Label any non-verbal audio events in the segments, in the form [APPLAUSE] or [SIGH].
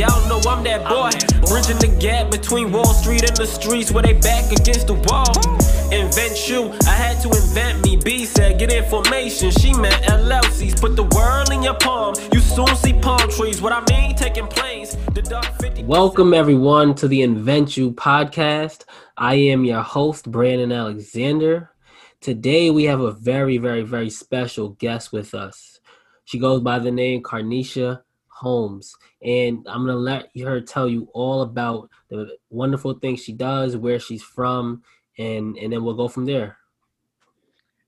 Y'all know I'm that boy. Bridging the gap between Wall Street and the streets where they back against the wall. Invent you, I had to invent me. B said, get information. She meant LLCs. Put the world in your palm. You soon see palm trees. What I mean, taking planes. The dark 50 Welcome everyone to the Invent You podcast. I am your host, Brandon Alexander. Today we have a very, very, very special guest with us. She goes by the name Carnisha Holmes, and I'm gonna let her tell you all about the wonderful things she does, where she's from, and and then we'll go from there.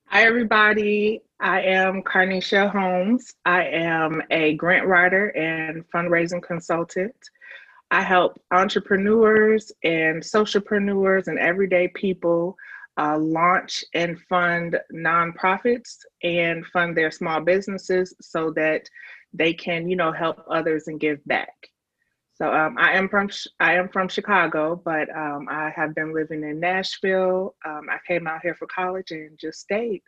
Hi, everybody. I am Carnisha Holmes. I am a grant writer and fundraising consultant. I help entrepreneurs and socialpreneurs and everyday people uh, launch and fund nonprofits and fund their small businesses so that they can, you know, help others and give back. So um, I am from I am from Chicago, but um, I have been living in Nashville. Um, I came out here for college and just stayed.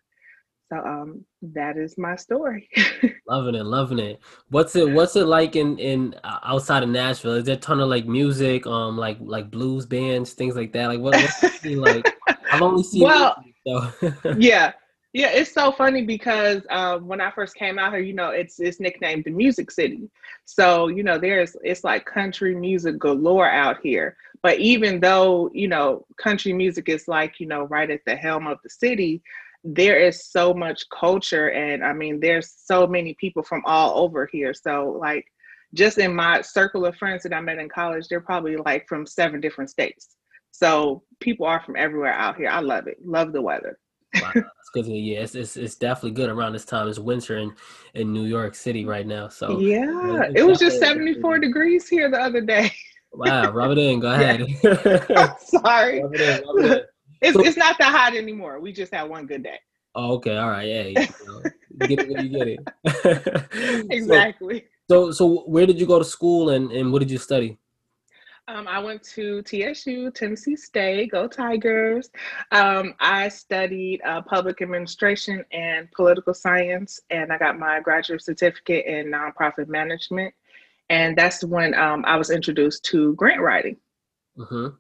So um, that is my story. [LAUGHS] loving it, loving it. What's it What's it like in in uh, outside of Nashville? Is there a ton of like music, um, like like blues bands, things like that? Like what, what's it like? I've only seen. [LAUGHS] Well, music, so. [LAUGHS] yeah, yeah, it's so funny because um, when I first came out here, you know, it's it's nicknamed the Music City. So you know, there's it's like country music galore out here. But even though you know country music is like you know right at the helm of the city, there is so much culture, and I mean, there's so many people from all over here. So like, just in my circle of friends that I met in college, they're probably like from seven different states. So people are from everywhere out here. I love it. Love the weather. Wow, that's. Yeah, it's, it's, it's definitely good around this time. It's winter in in New York City right now. So yeah, it was just seventy four degrees here the other day. wow, rub it in. Go [LAUGHS] ahead. [LAUGHS] sorry. Rub it in, rub it in. [LAUGHS] It's, so, it's not that hot anymore. We just had one good day. Oh, okay. All right. Yeah. You, know, you get it when you get it. exactly. So, so, so where did you go to school and, and what did you study? Um, I went to TSU, Tennessee State, go Tigers. Um, I studied uh, public administration and political science, and I got my graduate certificate in nonprofit management. And that's when um, I was introduced to grant writing. Mm-hmm.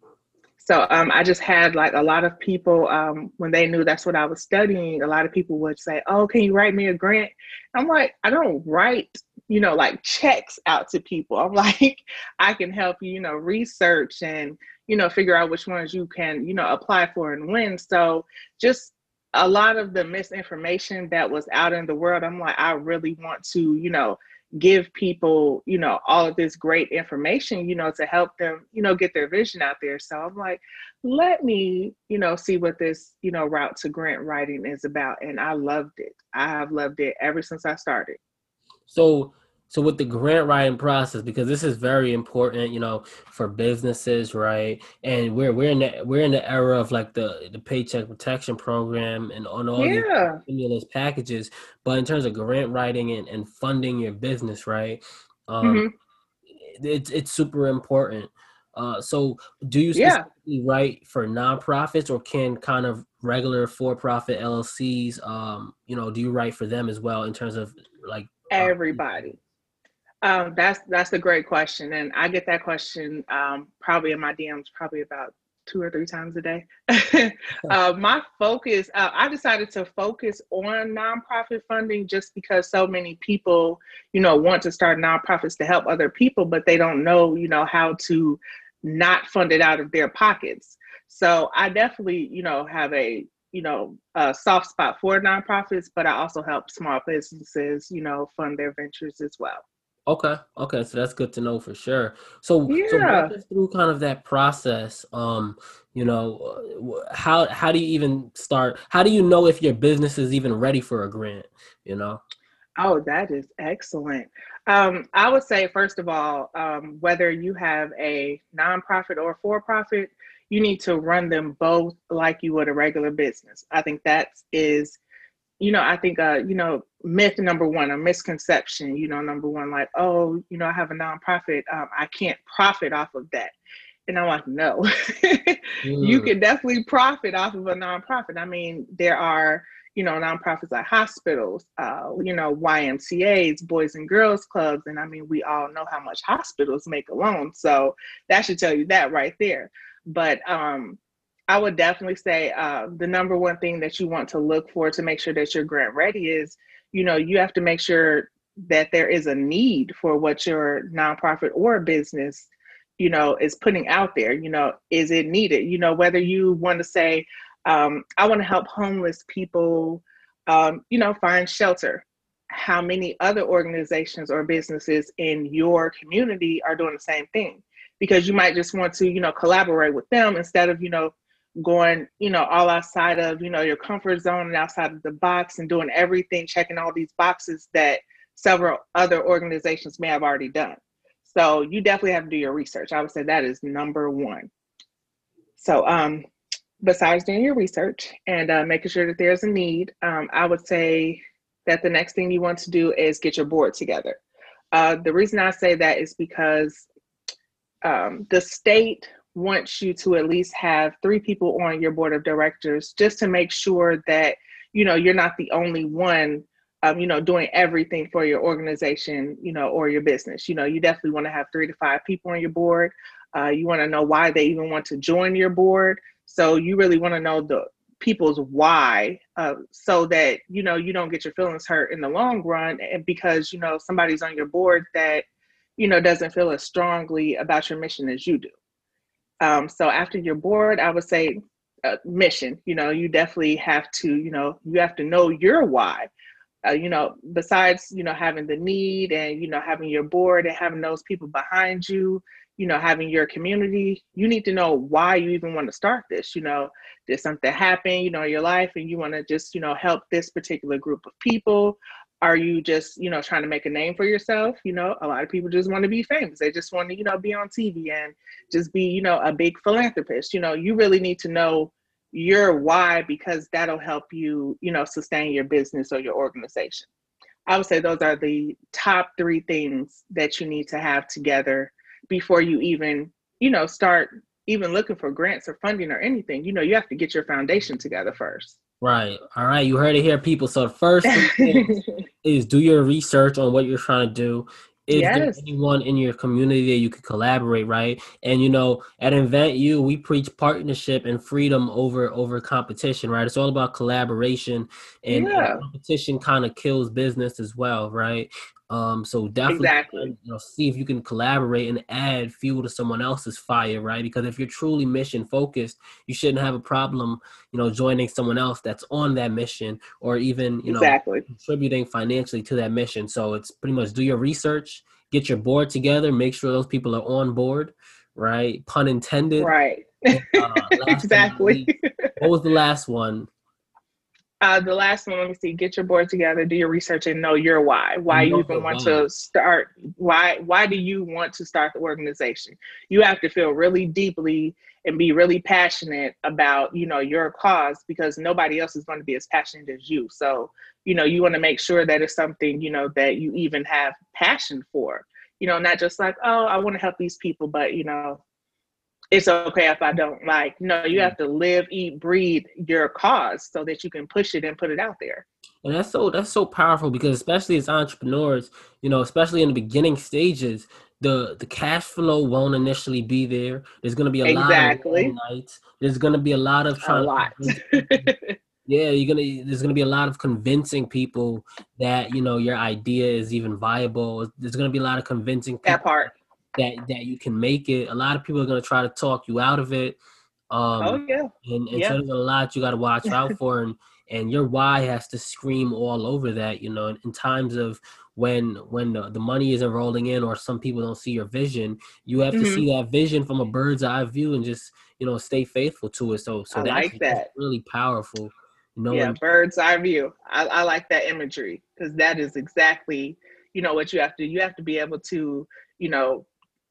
So um, I just had like a lot of people um, when they knew that's what I was studying. A lot of people would say, "Oh, can you write me a grant?" I'm like, I don't write you know, like checks out to people. I'm like, I can help you, you know, research and, you know, figure out which ones you can, you know, apply for and win. So just a lot of the misinformation that was out in the world, I'm like, I really want to, you know, give people, you know, all of this great information, you know, to help them, you know, get their vision out there. So I'm like, let me, you know, see what this, you know, route to grant writing is about. And I loved it. I have loved it ever since I started. So so with the grant writing process, because this is very important, you know, for businesses, right? And we're we're in the we're in the era of like the the paycheck protection program and on all yeah. stimulus packages. But in terms of grant writing and, and funding your business, right? Um, mm-hmm. it's it's super important. Uh, so do you specifically yeah. write for nonprofits or can kind of regular for-profit LLCs, um, you know, do you write for them as well in terms of like everybody? Um, that's that's a great question, and I get that question um, probably in my DMs probably about two or three times a day. [LAUGHS] uh, my focus, uh, I decided to focus on nonprofit funding just because so many people, you know, want to start nonprofits to help other people, but they don't know, you know, how to not fund it out of their pockets. So I definitely, you know, have a you know a soft spot for nonprofits, but I also help small businesses, you know, fund their ventures as well. Okay, okay, so that's good to know for sure. So, yeah. so walk us through kind of that process. Um, you know, uh, how how do you even start? How do you know if your business is even ready for a grant? You know. Oh, that is excellent. Um, I would say first of all, um, whether you have a nonprofit or for profit, you need to run them both like you would a regular business. I think that is, you know, I think, uh, you know, myth number one, a misconception, you know, number one, like, oh, you know, I have a nonprofit, um, I can't profit off of that. And I'm like, no, [LAUGHS] mm. you can definitely profit off of a nonprofit. I mean, there are, you know, nonprofits like hospitals, uh, you know, YMCA's, Boys and Girls Clubs. And I mean, we all know how much hospitals make alone. So that should tell you that right there. But um, I would definitely say uh, the number one thing that you want to look for to make sure that you're grant ready is, you know, you have to make sure that there is a need for what your nonprofit or business you know is putting out there. You know is it needed? You know whether you want to say um, i want to help homeless people um, you know find shelter. How many other organizations or businesses in your community are doing the same thing because you might just want to you know collaborate with them instead of you know going you know all outside of you know your comfort zone and outside of the box and doing everything checking all these boxes that several other organizations may have already done so you definitely have to do your research. I would say that is number one. So um, besides doing your research and uh, making sure that there's a need, um, I would say that the next thing you want to do is get your board together. Uh, the reason I say that is because um, the state wants you to at least have three people on your board of directors just to make sure that you know you're not the only one um, you know, doing everything for your organization, you know, or your business. You know, you definitely want to have three to five people on your board. Uh, you want to know why they even want to join your board. So you really want to know the people's why, uh, so that you know you don't get your feelings hurt in the long run, and because you know somebody's on your board that you know doesn't feel as strongly about your mission as you do. Um, so after your board, I would say uh, mission. You know, you definitely have to, you know, you have to know your why uh, you know, besides, you know, having the need and, you know, having your board and having those people behind you, you know, having your community, you need to know why you even want to start this. You know, did something happen, you know, in your life and you want to just, you know, help this particular group of people? Are you just, you know, trying to make a name for yourself? You know, a lot of people just want to be famous. They just want to, you know, be on TV and just be, you know, a big philanthropist. You know, you really need to know your why because that'll help you, you know, sustain your business or your organization. I would say those are the top three things that you need to have together before you even, you know, start even looking for grants or funding or anything. You know, you have to get your foundation together first. Right. All right. You heard it here, people. So the first [LAUGHS] is do your research on what you're trying to do is yes. there anyone in your community that you could collaborate right and you know at invent you we preach partnership and freedom over over competition right it's all about collaboration and, yeah. and competition kind of kills business as well right um, so definitely, exactly. you know, see if you can collaborate and add fuel to someone else's fire, right? Because if you're truly mission focused, you shouldn't have a problem, you know, joining someone else that's on that mission or even, you know, exactly. contributing financially to that mission. So it's pretty much do your research, get your board together, make sure those people are on board, right? Pun intended. Right. Uh, [LAUGHS] exactly. what was the last one? Uh, the last one, let me see. Get your board together, do your research, and know your why. Why you even want to start? Why Why do you want to start the organization? You have to feel really deeply and be really passionate about you know your cause because nobody else is going to be as passionate as you. So you know you want to make sure that it's something you know that you even have passion for. You know, not just like oh I want to help these people, but you know it's okay if I don't like. No, you mm. have to live, eat, breathe your cause so that you can push it and put it out there. And that's so that's so powerful because especially as entrepreneurs, you know, especially in the beginning stages, the the cash flow won't initially be there. There's gonna be a exactly. lot of nights. There's gonna be a lot of trying. A lot. yeah, you're gonna. There's gonna be a lot of convincing people that you know your idea is even viable. There's gonna be a lot of convincing that part that that you can make it. A lot of people are gonna try to talk you out of it. Um, oh yeah. And, and yeah. so there's a lot you got to watch out [LAUGHS] for, and and your why has to scream all over that. You know, in, in times of when when the, the money isn't rolling in or some people don't see your vision you have mm-hmm. to see that vision from a bird's eye view and just you know stay faithful to it so so I that's, like that. really powerful knowing- yeah bird's eye view I, I like that imagery because that is exactly you know what you have to you have to be able to you know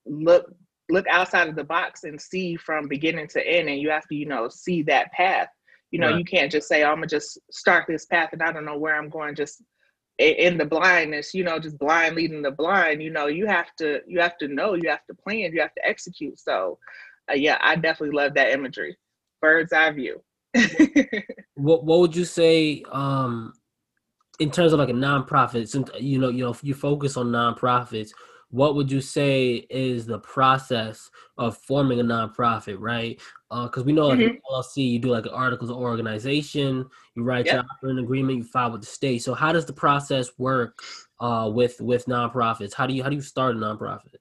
look look outside of the box and see from beginning to end and you have to you know see that path. You know right. you can't just say oh, i'm gonna just start this path and i don't know where i'm going just in the blindness you know just blind leading the blind. You know you have to you have to know you have to plan you have to execute. So uh, yeah i definitely love that imagery. Bird's eye view. [LAUGHS] What what would you say um in terms of like a nonprofit since you know you know you focus on nonprofits what would you say is the process of forming a nonprofit right because uh, we know like mm-hmm. LLC, you do like articles of organization, you write yep. your operating agreement, you file with the state. So how does the process work uh, with with nonprofits? How do you how do you start a nonprofit?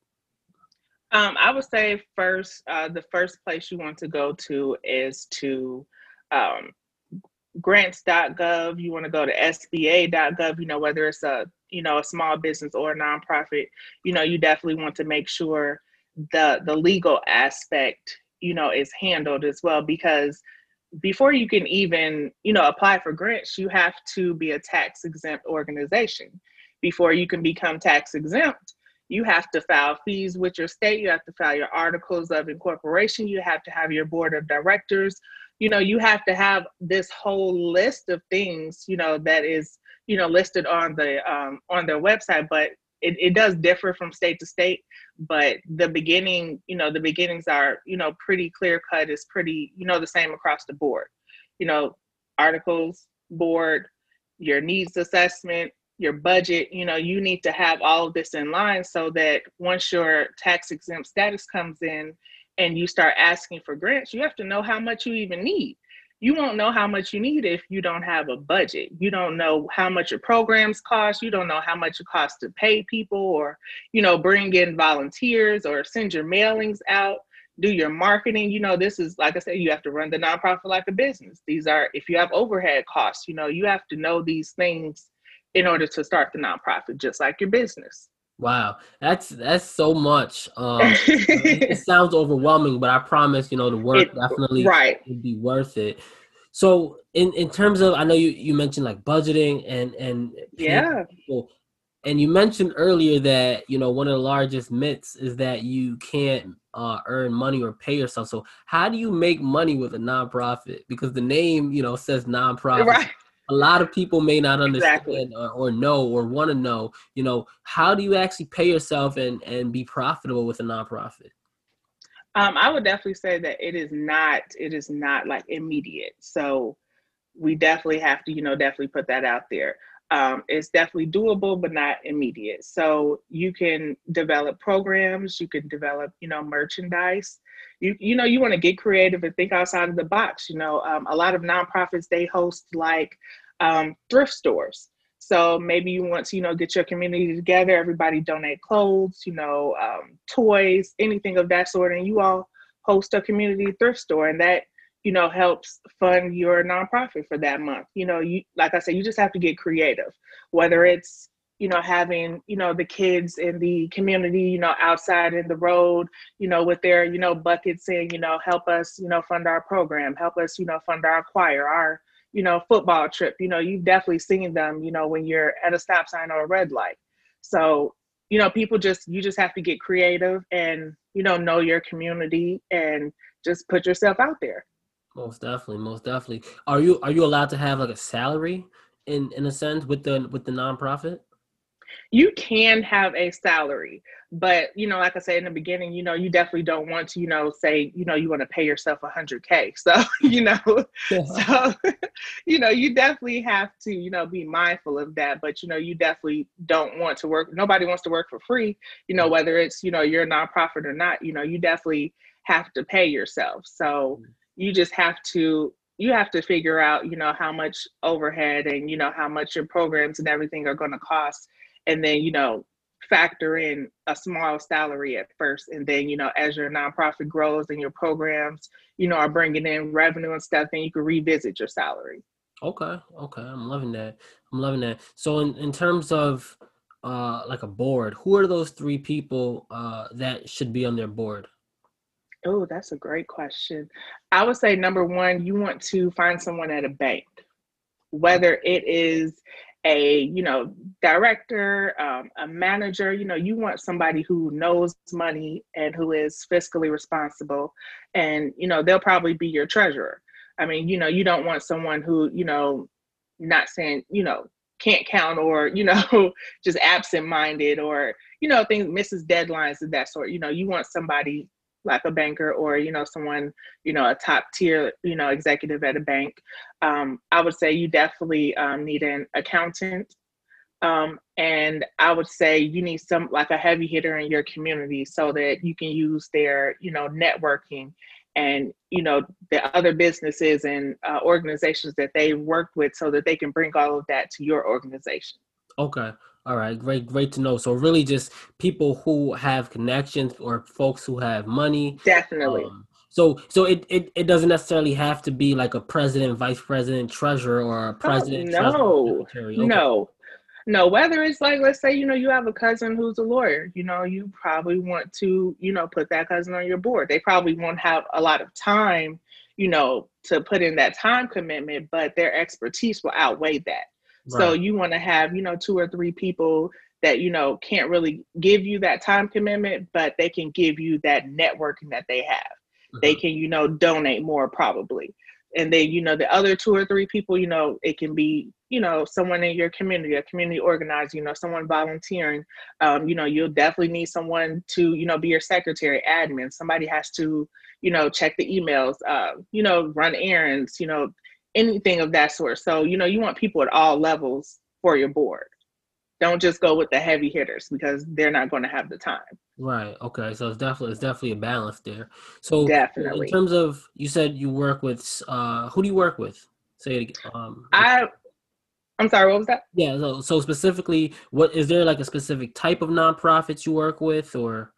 Um, I would say first, uh, the first place you want to go to is to um, grants.gov. You want to go to SBA.gov. You know whether it's a you know a small business or a nonprofit. You know you definitely want to make sure the the legal aspect you know is handled as well because before you can even you know apply for grants you have to be a tax exempt organization before you can become tax exempt you have to file fees with your state you have to file your articles of incorporation you have to have your board of directors you know you have to have this whole list of things you know that is you know listed on the um, on their website but it, it does differ from state to state. But the beginning you know the beginnings are you know pretty clear cut. Is pretty you know the same across the board. You know articles board your needs assessment your budget you know you need to have all of this in line so that once your tax exempt status comes in and you start asking for grants you have to know how much you even need you won't know how much you need if you don't have a budget. You don't know how much your programs cost. You don't know how much it costs to pay people or, you know, bring in volunteers or send your mailings out, do your marketing. You know, this is, like I said, you have to run the nonprofit like a business. These are, if you have overhead costs, you know, you have to know these things in order to start the nonprofit, just like your business. Wow, that's that's so much. Um, [LAUGHS] it sounds overwhelming, but I promise, you know, the work it, definitely right. would be worth it. So, in in terms of, I know you you mentioned like budgeting and and yeah, people, and you mentioned earlier that you know one of the largest myths is that you can't uh, earn money or pay yourself. So, how do you make money with a nonprofit? Because the name, you know, says nonprofit. Right a lot of people may not understand exactly. or, or, know or want to know you know how do you actually pay yourself and and be profitable with a nonprofit? Um, i would definitely say that it is not it is not like immediate. So we definitely have to you know definitely put that out there. Um, it's definitely doable but not immediate. So you can develop programs you can develop you know merchandise. You you know you want to get creative and think outside of the box you know. Um, a lot of nonprofits they host like um, thrift stores so maybe you want to you know get your community together everybody donate clothes you know um, toys anything of that sort and you all host a community thrift store and that you know helps fund your nonprofit for that month you know you like i said you just have to get creative whether it's you know, having, you know, the kids in the community, you know, outside in the road, you know, with their, you know, buckets saying, you know, help us, you know, fund our program, help us, you know, fund our choir, our, you know, football trip. You know, you've definitely seen them, you know, when you're at a stop sign or a red light. So, you know, people just, you just have to get creative and, you know, know your community and just put yourself out there. Most definitely, most definitely. Are you are you allowed to have like a salary in in a sense with the with the nonprofit? You can have a salary but you know like i said in the beginning you know you definitely don't want to you know say you know you want to pay yourself a 100k so you know yeah. so you know you definitely have to you know be mindful of that but you know you definitely don't want to work nobody wants to work for free you know whether it's you know you're a nonprofit or not you know you definitely have to pay yourself so mm. you just have to you have to figure out you know how much overhead and you know how much your programs and everything are going to cost and then you know factor in a small salary at first. And then you know as your nonprofit grows and your programs you know are bringing in revenue and stuff then you can revisit your salary. Okay okay. I'm loving that. I'm loving that. So in, in terms of uh like a board who are those three people uh that should be on their board? Oh that's a great question. I would say number one you want to find someone at a bank. Whether it is a you know director um, a manager you know you want somebody who knows money and who is fiscally responsible and you know they'll probably be your treasurer. I mean you know you don't want someone who you know not saying you know can't count or you know [LAUGHS] just absent minded or you know things misses deadlines of that sort. You know you want somebody like a banker or you know someone you know a top tier you know executive at a bank um, i would say you definitely um, need an accountant. Um, and i would say you need some like a heavy hitter in your community so that you can use their you know networking and you know the other businesses and uh, organizations that they worked with so that they can bring all of that to your organization. Okay all right, great, great to know. So really, just people who have connections or folks who have money. Definitely. Um, so, so it, it it doesn't necessarily have to be like a president, vice president, treasurer, or a oh, president. Oh, no, okay. no, no. Whether it's like, let's say, you know, you have a cousin who's a lawyer. You know, you probably want to, you know, put that cousin on your board. They probably won't have a lot of time, you know, to put in that time commitment, but their expertise will outweigh that. Right. So you want to have, you know, two or three people that, you know, can't really give you that time commitment, but they can give you that networking that they have. Mm-hmm. They can, you know, donate more probably. And then, you know, the other two or three people, you know, it can be, you know, someone in your community, a community organizer, you know, someone volunteering. Um, you know, you'll definitely need someone to, you know, be your secretary, admin. Somebody has to, you know, check the emails, uh, you know, run errands, you know, anything of that sort. So, you know, you want people at all levels for your board. Don't just go with the heavy hitters because they're not going to have the time. Right. Okay. So it's definitely it's definitely a balance there. So definitely in terms of you said you work with uh who do you work with? Say it again. Um, I I'm sorry, what was that? Yeah, so so specifically what is there like a specific type of nonprofits you work with or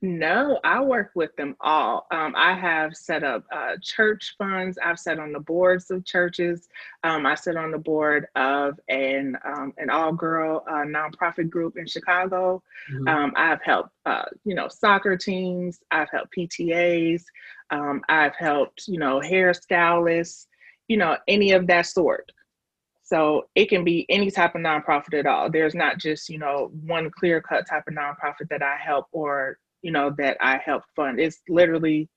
no, I work with them all. Um, I have set up uh, church funds. I've sat on the boards of churches. Um, I sit on the board of an um, an all girl uh, nonprofit group in Chicago. Mm-hmm. Um, I've helped uh, you know soccer teams. I've helped PTAs. Um, I've helped you know hair stylists. You know any of that sort. So it can be any type of nonprofit at all. There's not just, you know, one clear cut type of nonprofit that I help or you know, that I help fund. It's literally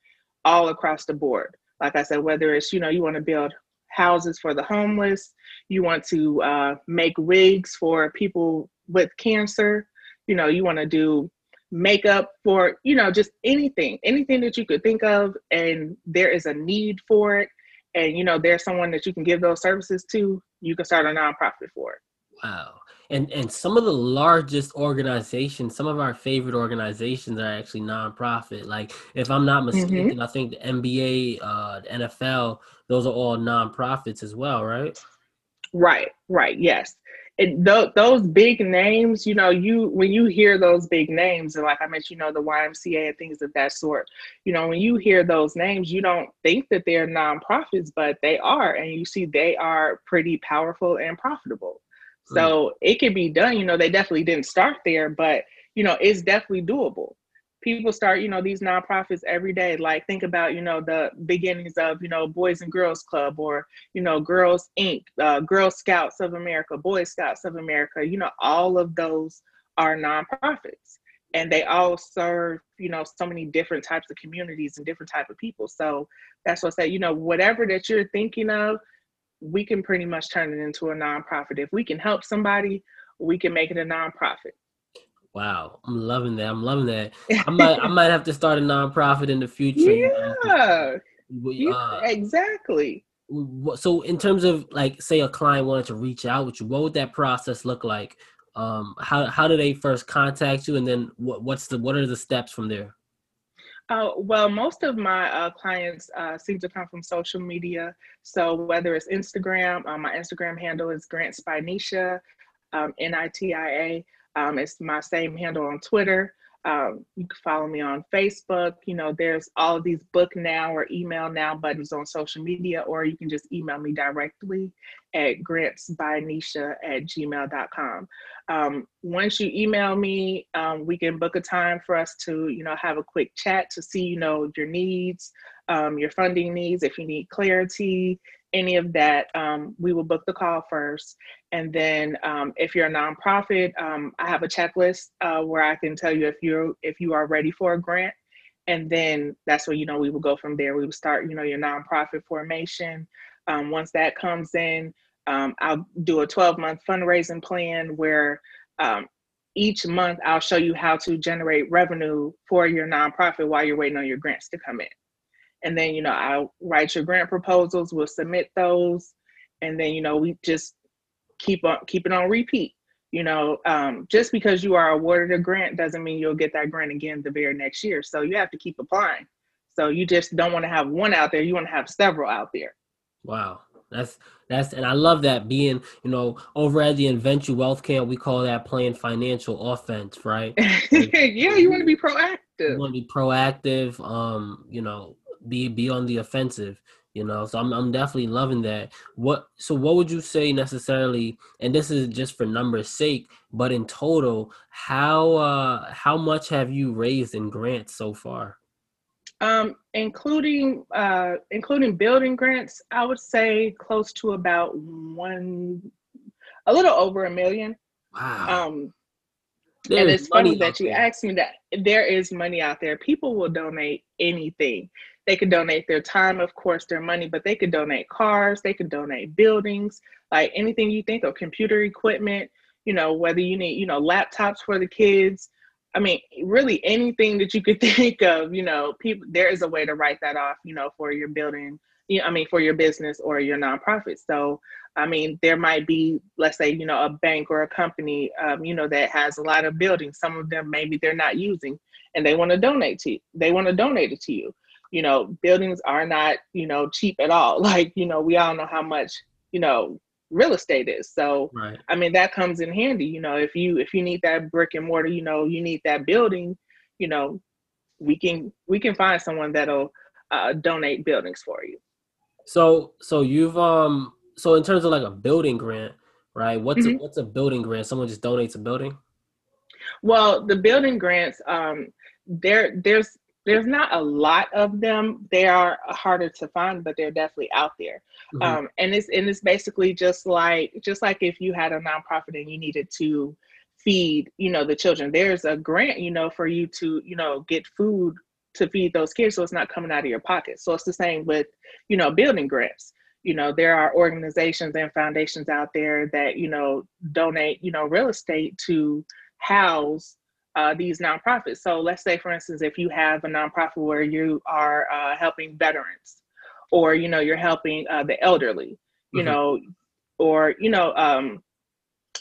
all across the board. Like I said, whether it's, you know, you want to build houses for the homeless, you want to uh, make wigs for people with cancer, you know, you want to do makeup for, you know, just anything, anything that you could think of, and there is a need for it, and you know, there's someone that you can give those services to, you can start a nonprofit for it. Wow and and some of the largest organizations some of our favorite organizations are actually nonprofit like if i'm not mm-hmm. mistaken mm-hmm. i think the nba uh the nfl those are all nonprofits as well right right right yes and th- those big names you know you when you hear those big names and like i mentioned you know the ymca and things of that sort you know when you hear those names you don't think that they're nonprofits but they are and you see they are pretty powerful and profitable so it can be done. You know, they definitely didn't start there, but you know, it's definitely doable. People start, you know, these nonprofits every day. Like think about, you know, the beginnings of, you know, Boys and Girls Club or, you know, Girls Inc., uh, Girl Scouts of America, Boy Scouts of America. You know, all of those are nonprofits and they all serve you know so many different types of communities and different type of people so that's what i say you know whatever that you're thinking of we can pretty much turn it into a nonprofit. If we can help somebody, we can make it a nonprofit. Wow, I'm loving that. I'm loving that. I [LAUGHS] might I might have to start a nonprofit in the future. Yeah, uh, exactly. So, in terms of like, say a client wanted to reach out with you, what would that process look like? Um, how how do they first contact you, and then what, what's the what are the steps from there? Uh, well, most of my uh, clients uh, seem to come from social media. So whether it's Instagram, uh, my Instagram handle is Grants by Nisha, um, N-I-T-I-A. Um, it's my same handle on Twitter. Um, you can follow me on Facebook. You know, there's all of these book now or email now buttons on social media, or you can just email me directly at grantsbynisha at gmail.com. Um, once you email me, um, we can book a time for us to, you know, have a quick chat to see, you know, your needs, um, your funding needs, if you need clarity, any of that, um, we will book the call first. And then um, if you're a nonprofit, um, I have a checklist uh, where I can tell you if you're if you are ready for a grant. And then that's where you know we will go from there. We will start, you know, your nonprofit formation. Um, once that comes in, um, I'll do a 12 month fundraising plan where um, each month I'll show you how to generate revenue for your nonprofit while you're waiting on your grants to come in. And then, you know, I'll write your grant proposals, we'll submit those, and then, you know, we just keep on keep it on repeat. You know, um, just because you are awarded a grant doesn't mean you'll get that grant again the very next year. So you have to keep applying. So you just don't want to have one out there, you want to have several out there. Wow. That's that's and I love that being, you know, over at the Invent You Wealth Camp, we call that playing financial offense, right? [LAUGHS] yeah, you want to be proactive. You want to be proactive, um, you know, be be on the offensive, you know. So I'm I'm definitely loving that. What so what would you say necessarily, and this is just for numbers sake, but in total, how uh how much have you raised in grants so far? Um, including uh, including building grants, I would say close to about one, a little over a million. Wow. Um, and it's funny that you asked me that. There is money out there. People will donate anything. They could donate their time, of course, their money, but they could donate cars. They could donate buildings, like anything you think of, computer equipment. You know, whether you need, you know, laptops for the kids I mean, really anything that you could [LAUGHS] think of, you know, people there is a way to write that off, you know, for your building, you know, I mean, for your business or your nonprofit. So, I mean, there might be, let's say, you know, a bank or a company, um, you know, that has a lot of buildings. Some of them maybe they're not using, and they want to donate to you. They want to donate it to you. You know, buildings are not, you know, cheap at all. [LAUGHS] Like, you know, we all know how much, you know, real estate is. So right. I mean that comes in handy. You know, if you if you need that brick and mortar, you know, you need that building, you know, we can we can find someone that'll uh, donate buildings for you. So so you've um so in terms of like a building grant, right? What's mm-hmm. a, what's a building grant? Someone just donates a building. Well, the building grants, um, there there's there's not a lot of them. They are harder to find, but they're definitely out there. Mm-hmm. Um, and it's and it's basically just like just like if you had a nonprofit and you needed to feed, you know, the children. There's a grant, you know, for you to, you know, get food to feed those kids, so it's not coming out of your pocket. So it's the same with, you know, building grants. You know, there are organizations and foundations out there that you know donate, you know, real estate to house uh, these nonprofits. So let's say, for instance, if you have a nonprofit where you are uh, helping veterans, or you know you're helping uh, the elderly, you mm-hmm. know, or you know um,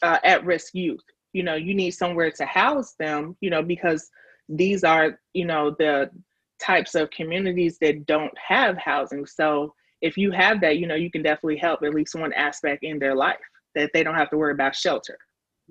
uh, at-risk youth, you know, you need somewhere to house them, you know, because these are you know the types of communities that don't have housing. So if you have that, you know, you can definitely help at least one aspect in their life that they don't have to worry about shelter.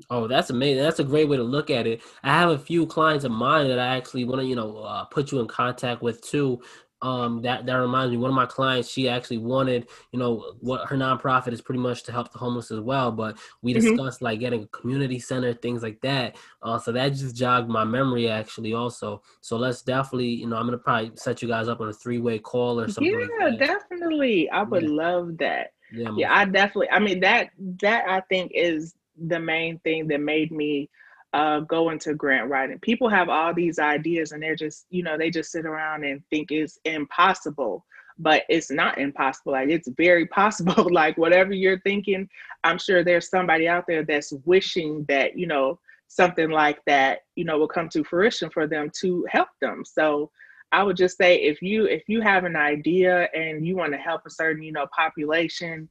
Oh, that's amazing. That's a great way to look at it. I have a few clients of mine that I actually want to, you know, uh, put you in contact with too. Um, that that reminds me, one of my clients, she actually wanted, you know, what her nonprofit is pretty much to help the homeless as well. But we mm-hmm. discussed like getting a community center, things like that. Uh, so that just jogged my memory actually also. So let's definitely, you know, I'm gonna probably set you guys up on a three way call or something. Yeah, like definitely. I would yeah. love that. Yeah, yeah, I definitely. I mean that that I think is the main thing that made me uh, go into grant writing. People have all these ideas and they're just, you know, they just sit around and think it's impossible, but it's not impossible. Like it's very [LAUGHS] possible. [LAUGHS] like whatever you're thinking, I'm sure there's somebody out there that's wishing that, you know, something like that, you know, will come to fruition for them to help them. So I would just say if you if you have an idea and you want to help a certain, you know, population,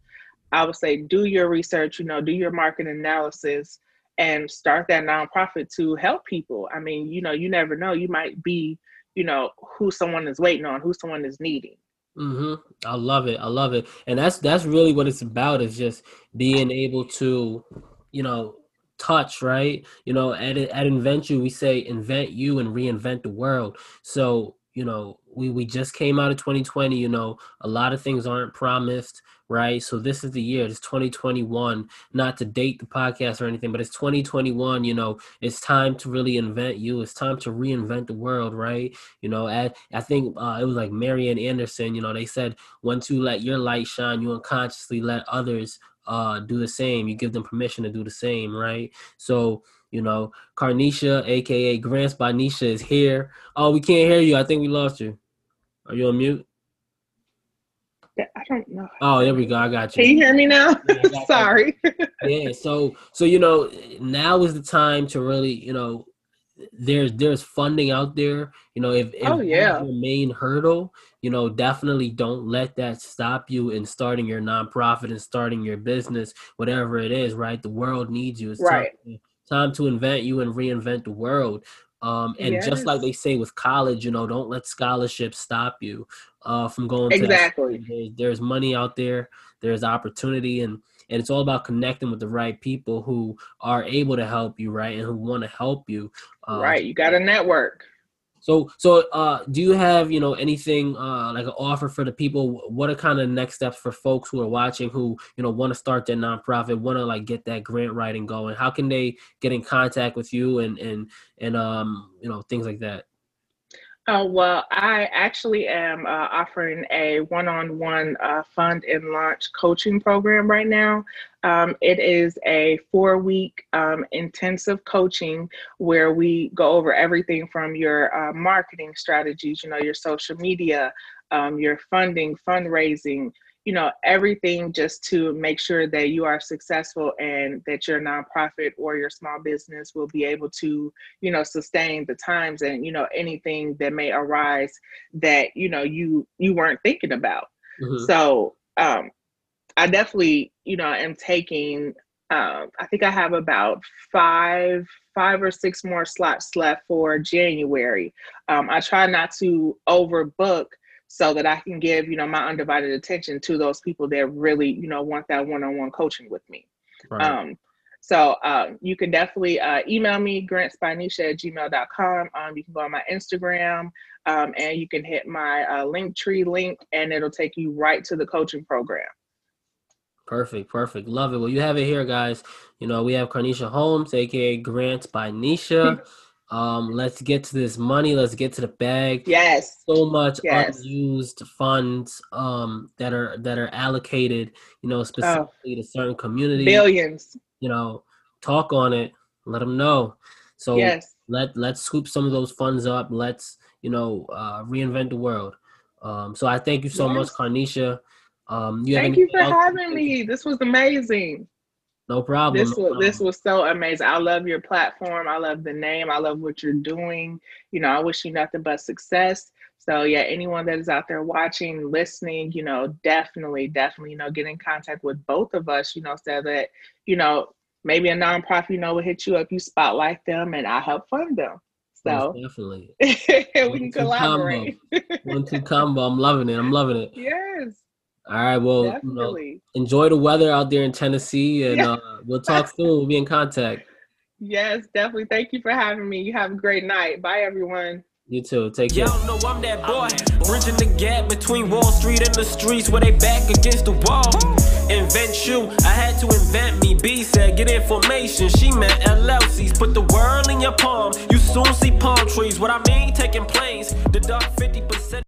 I would say do your research, you know, do your market analysis and start that nonprofit to help people. I mean, you know, you never know. You might be, you know, who someone is waiting on, who someone is needing. Mm-hmm. I love it. I love it. And that's that's really what it's about is just being able to, you know, touch, right? You know, at at Invent You, we say invent you and reinvent the world. So, you know, we we just came out of 2020, you know, a lot of things aren't promised right? So this is the year, it's 2021, not to date the podcast or anything, but it's 2021, you know, it's time to really invent you. It's time to reinvent the world, right? You know, I, think uh, it was like Marian Anderson, you know, they said, once you let your light shine, you unconsciously let others uh, do the same. You give them permission to do the same, right? So, you know, Carnisha, aka Grants by Nisha, is here. Oh, we can't hear you. I think we lost you. Are you on mute? I don't know. Oh, there we go. I got you. Can you hear me now? Yeah, [LAUGHS] Sorry. yeah. So, so you know, now is the time to really, you know, there's there's funding out there. You know, if, if oh yeah, your main hurdle, you know, definitely don't let that stop you in starting your nonprofit and starting your business, whatever it is. Right, the world needs you. It's right. Time, time to invent you and reinvent the world. Um, and yes. just like they say with college, you know, don't let scholarships stop you uh, from going. Exactly. There's, there's money out there. There's opportunity, and and it's all about connecting with the right people who are able to help you, right, and who want to help you. Uh, right. You got to network. So, so uh, do you have you know anything uh, like an offer for the people? What are kind of next steps for folks who are watching who you know want to start their nonprofit, want to like get that grant writing going? How can they get in contact with you and and and um you know things like that? Uh, well, I actually am uh, offering a one on one fund and launch coaching program right now. Um, it is a four week um, intensive coaching where we go over everything from your uh, marketing strategies, you know, your social media, um, your funding, fundraising, you know everything just to make sure that you are successful and that your nonprofit or your small business will be able to you know sustain the times and you know anything that may arise that you know you you weren't thinking about mm-hmm. so um i definitely you know am taking um, I think I have about five, five or six more slots left for January. Um, I try not to overbook so that I can give, you know, my undivided attention to those people that really, you know, want that one-on-one coaching with me. Right. Um, so uh, you can definitely uh, email me, grantsbynisha at gmail.com. Um, you can go on my Instagram um, and you can hit my uh, Linktree link and it'll take you right to the coaching program. Perfect, perfect. Love it. Well, you have it here, guys. You know, we have Carnisha Holmes, aka Grants by Nisha. [LAUGHS] Um, let's get to this money. Let's get to the bag. Yes. So much yes. unused funds um, that are that are allocated, you know, specifically oh. to certain communities. Billions. You know, talk on it. Let them know. So yes. let let's scoop some of those funds up. Let's you know uh, reinvent the world. Um, so I thank you so yes. much, Carnisha. Um, you thank you for having me. This was amazing. No problem. This was this was so amazing. I love your platform. I love the name. I love what you're doing. You know, I wish you nothing but success. So yeah, anyone that is out there watching, listening, you know, definitely, definitely, you know, get in contact with both of us, you know, so that, you know, maybe a nonprofit, you know, will hit you up, you spotlight them and I help fund them. So Most [LAUGHS] definitely. we can collaborate. Combo. One two combo. I'm loving it. I'm loving it. [LAUGHS] Yes. All right. Well, you know, enjoy the weather out there in Tennessee, [LAUGHS] and yeah. uh, we'll talk soon. We'll be in contact. Yes, definitely. Thank you for having me. You have a great night. Bye, everyone. You too. Take care. Y'all know I'm that boy, bridging the gap between Wall Street and the streets where they back against the wall. Invent you, I had to invent me. B said, get information. She meant LLCs. Put the world in your palm. You soon see palm trees. What I mean, taking planes. The dark 50%.